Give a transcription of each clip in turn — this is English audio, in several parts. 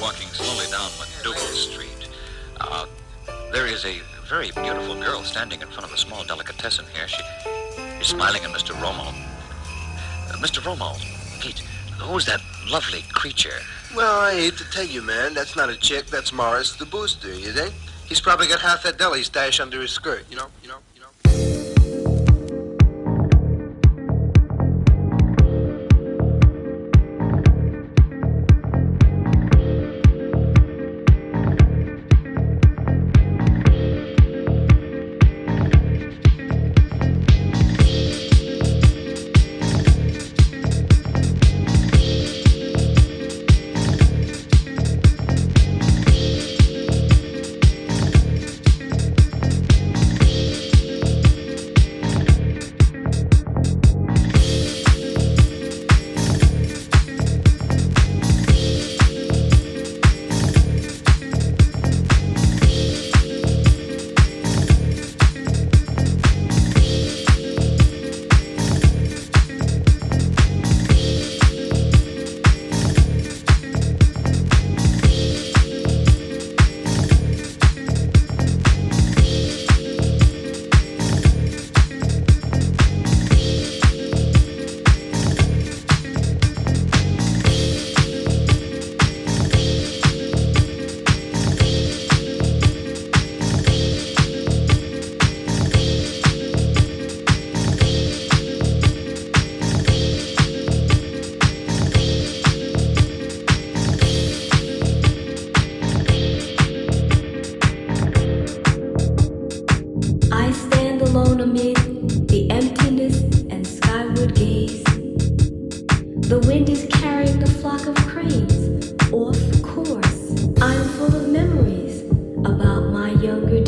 walking slowly down MacDougal Street. Uh, there is a very beautiful girl standing in front of a small delicatessen here. She, she's smiling at Mr. Romo. Uh, Mr. Romo, Pete, who's that lovely creature? Well, I hate to tell you, man, that's not a chick. That's Morris, the booster. You think? He's probably got half that deli stash under his skirt. You know? You know? Amid the emptiness and skyward gaze. The wind is carrying the flock of cranes off course. I'm full of memories about my younger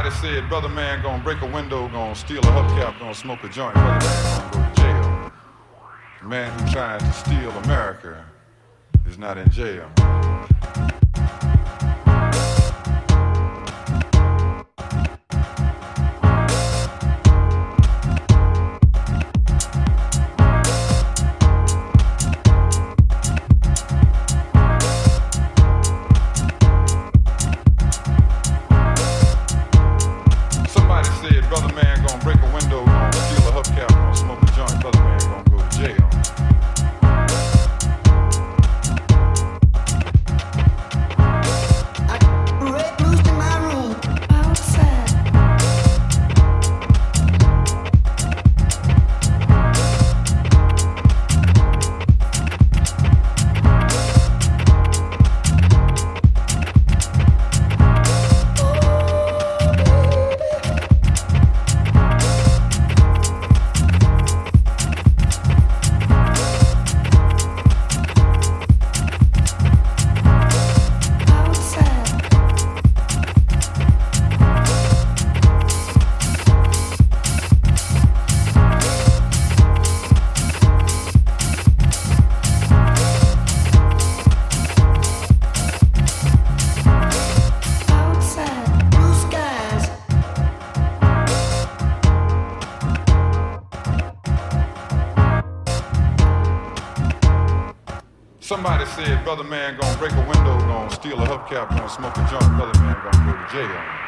Somebody said, brother man gonna break a window, gonna steal a hubcap, gonna smoke a joint, brother man gonna go to jail. The man who tries to steal America is not in jail. Brother man gonna break a window, gonna steal a hubcap, gonna smoke a joint, another man gonna go to jail.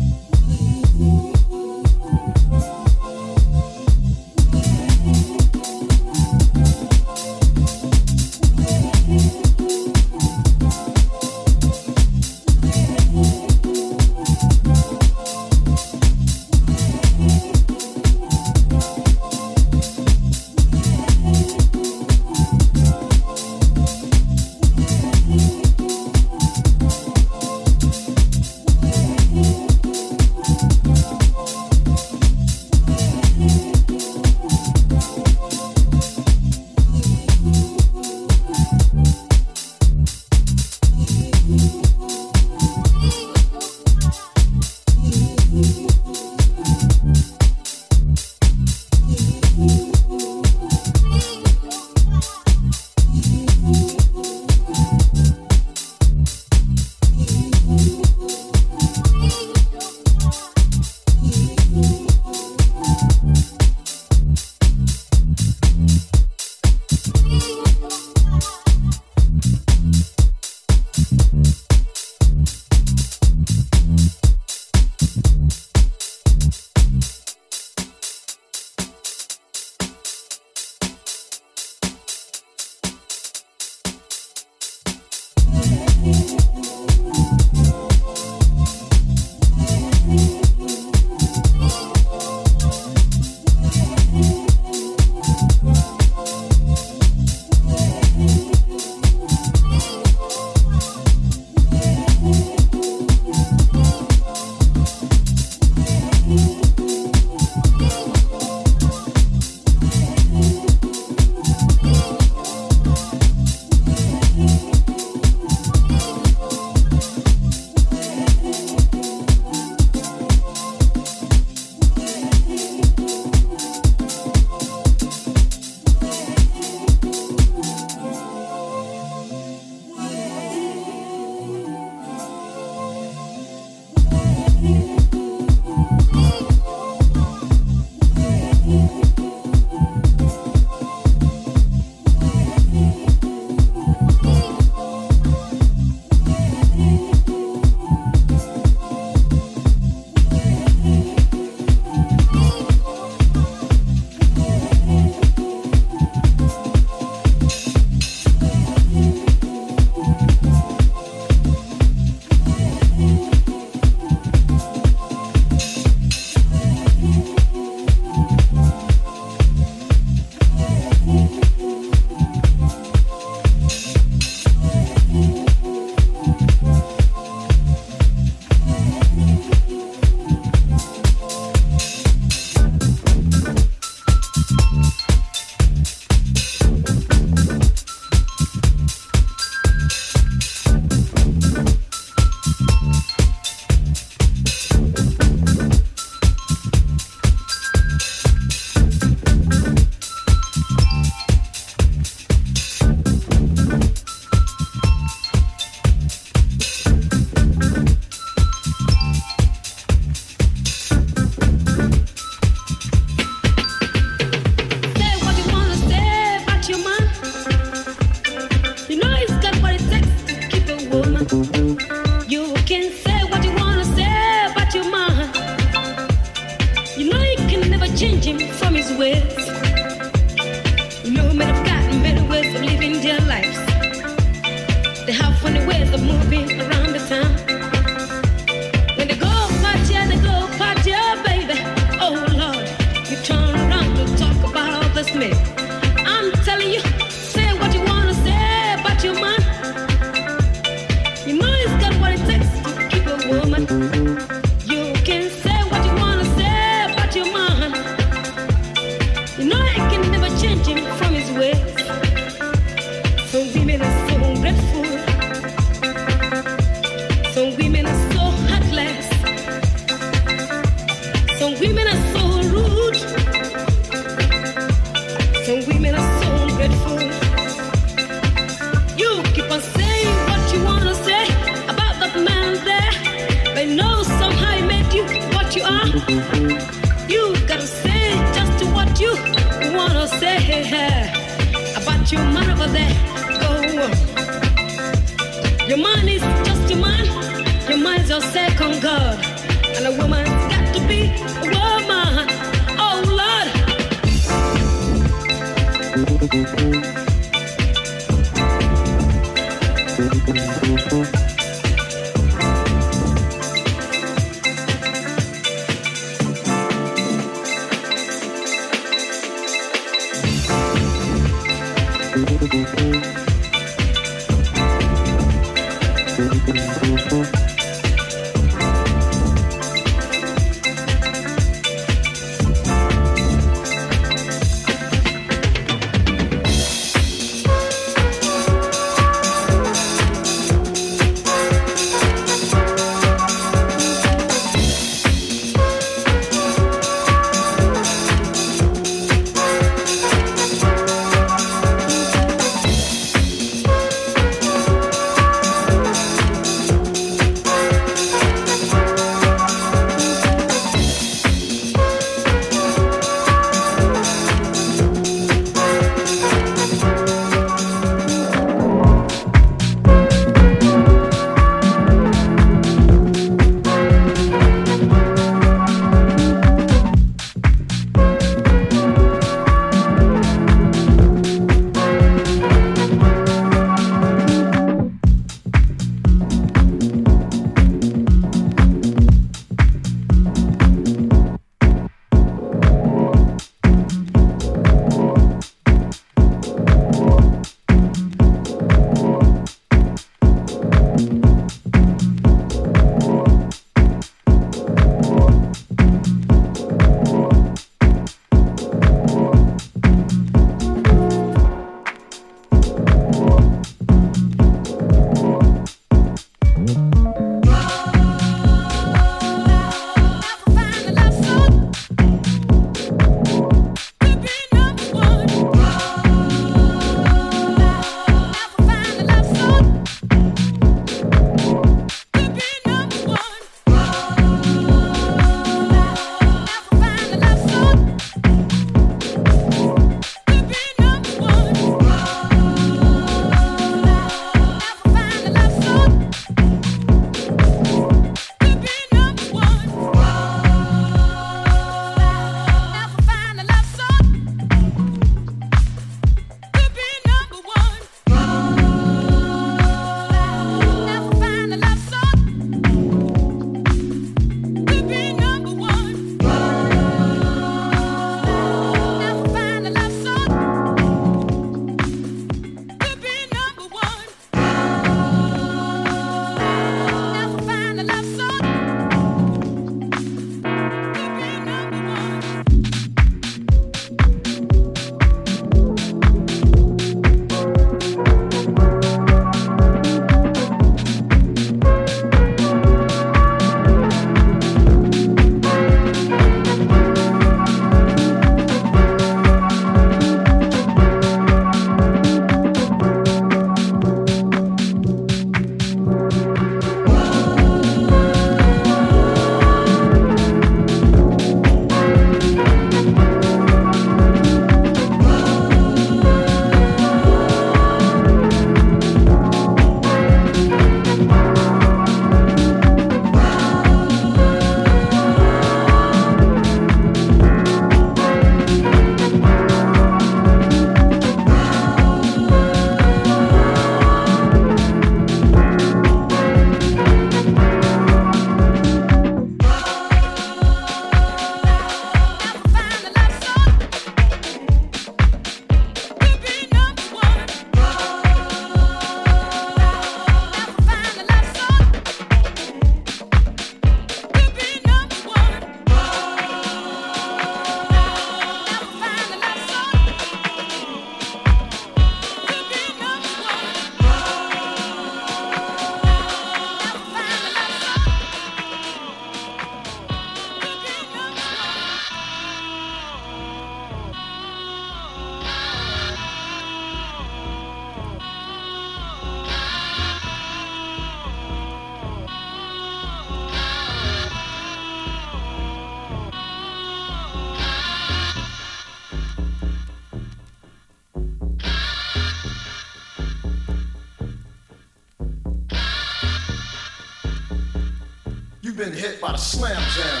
By the slam jam.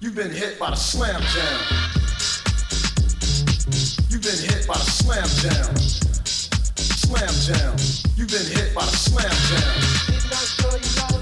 You've been hit by the slam jam. You've been hit by the slam jam. Slam jam. You've been hit by the slam jam.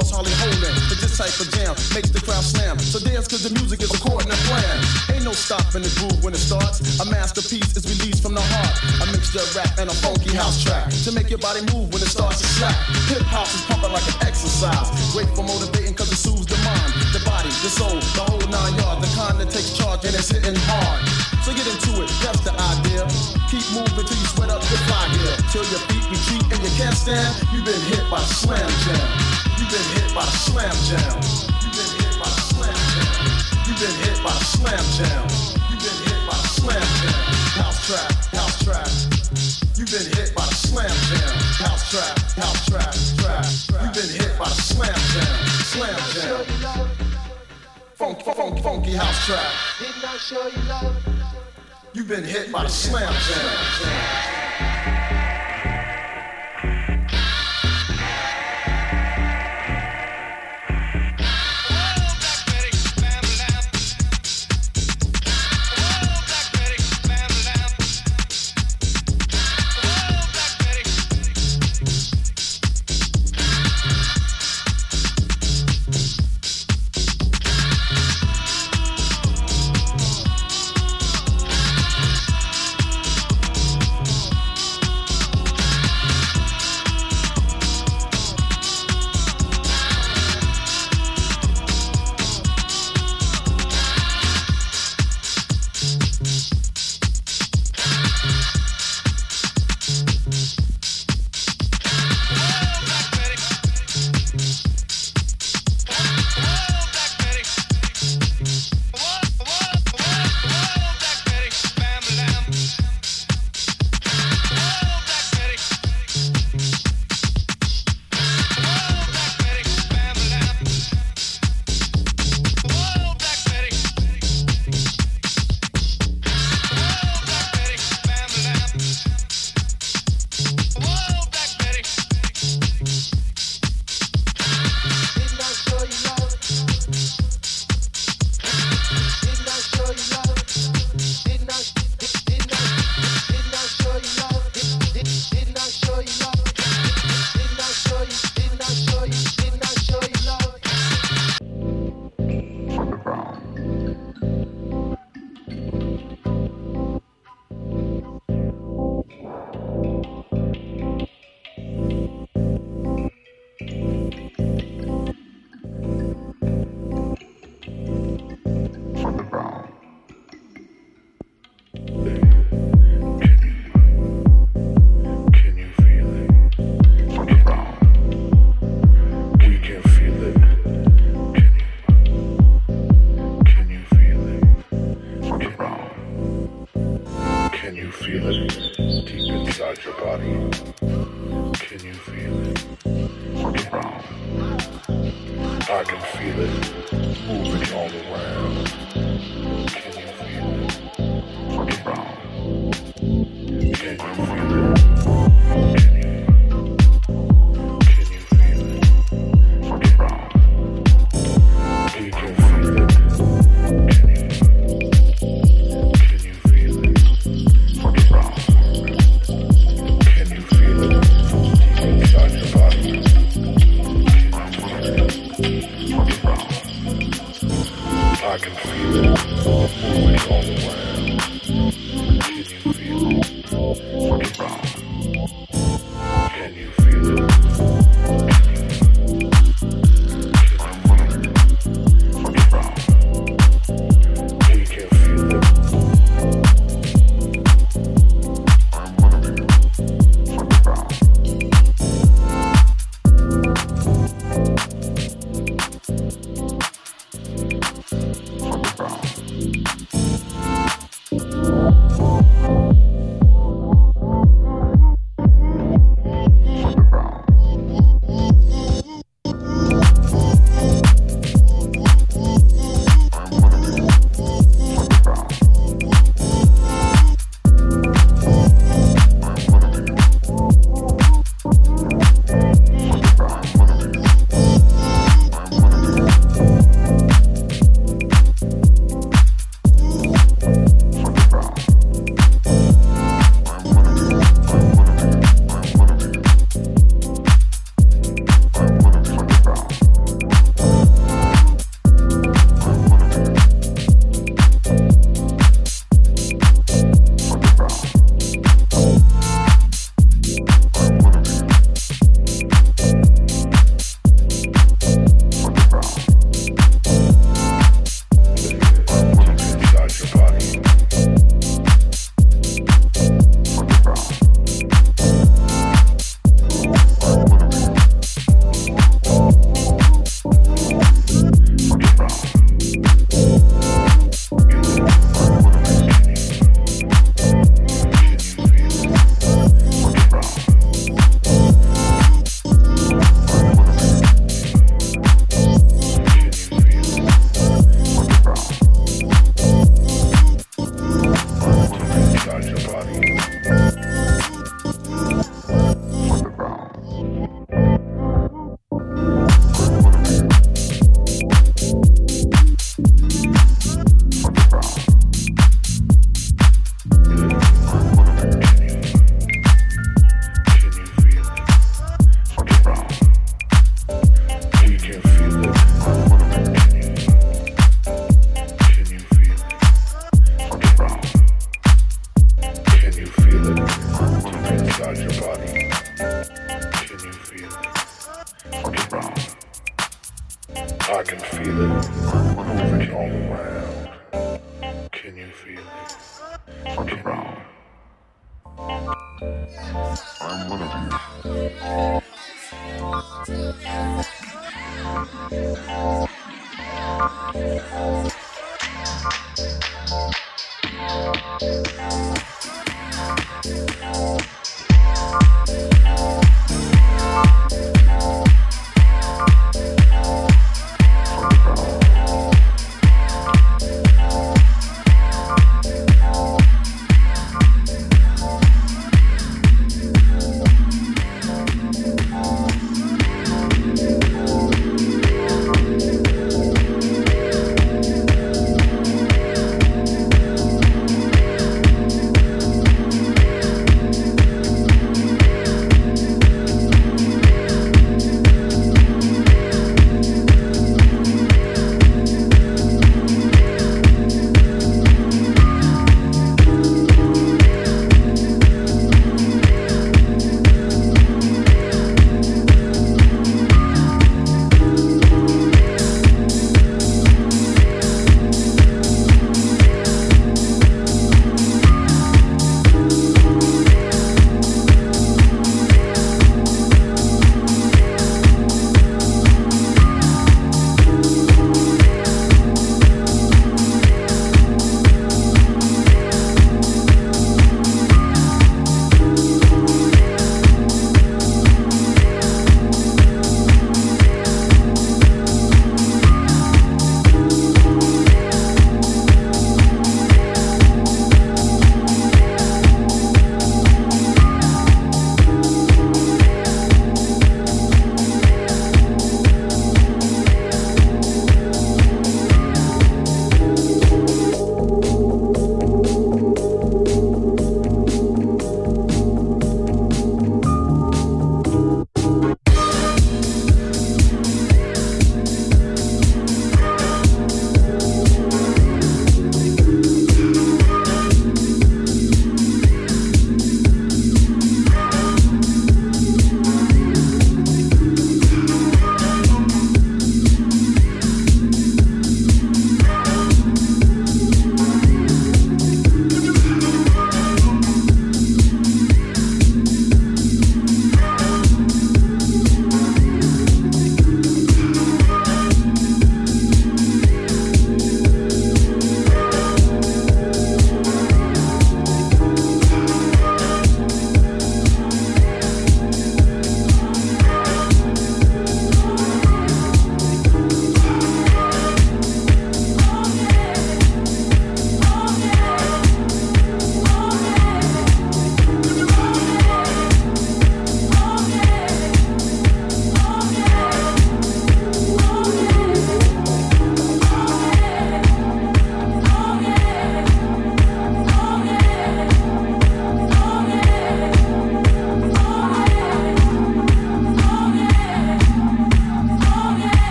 The floor's hardly. But this type of jam makes the crowd slam. So dance cause the music is according to plan. Ain't no stopping the groove when it starts. A masterpiece is released from the heart. A mixture of rap and a funky house track. To make your body move when it starts to slap. Hip house is pumping like an exercise. Great for motivating cause it soothes the mind, the body, the soul, the whole nine yards. The kind that takes charge and it's hitting hard. So get into it, that's the idea. Keep moving till you sweat up your fly here. Till your feet retreat and you can't stand. You've been hit by slam jam. You've been hit by the slam jam. You've been hit by the slam jam. You've been hit by the slam jam. You've been hit by the slam jam. House trap, house trap. You've been hit by the slam jam. House trap, house trap, trap. You've been hit by the slam jam. Slam jam. Funk, funk, funky house trap. Didn't I show you love? You've been hit by the slam jam.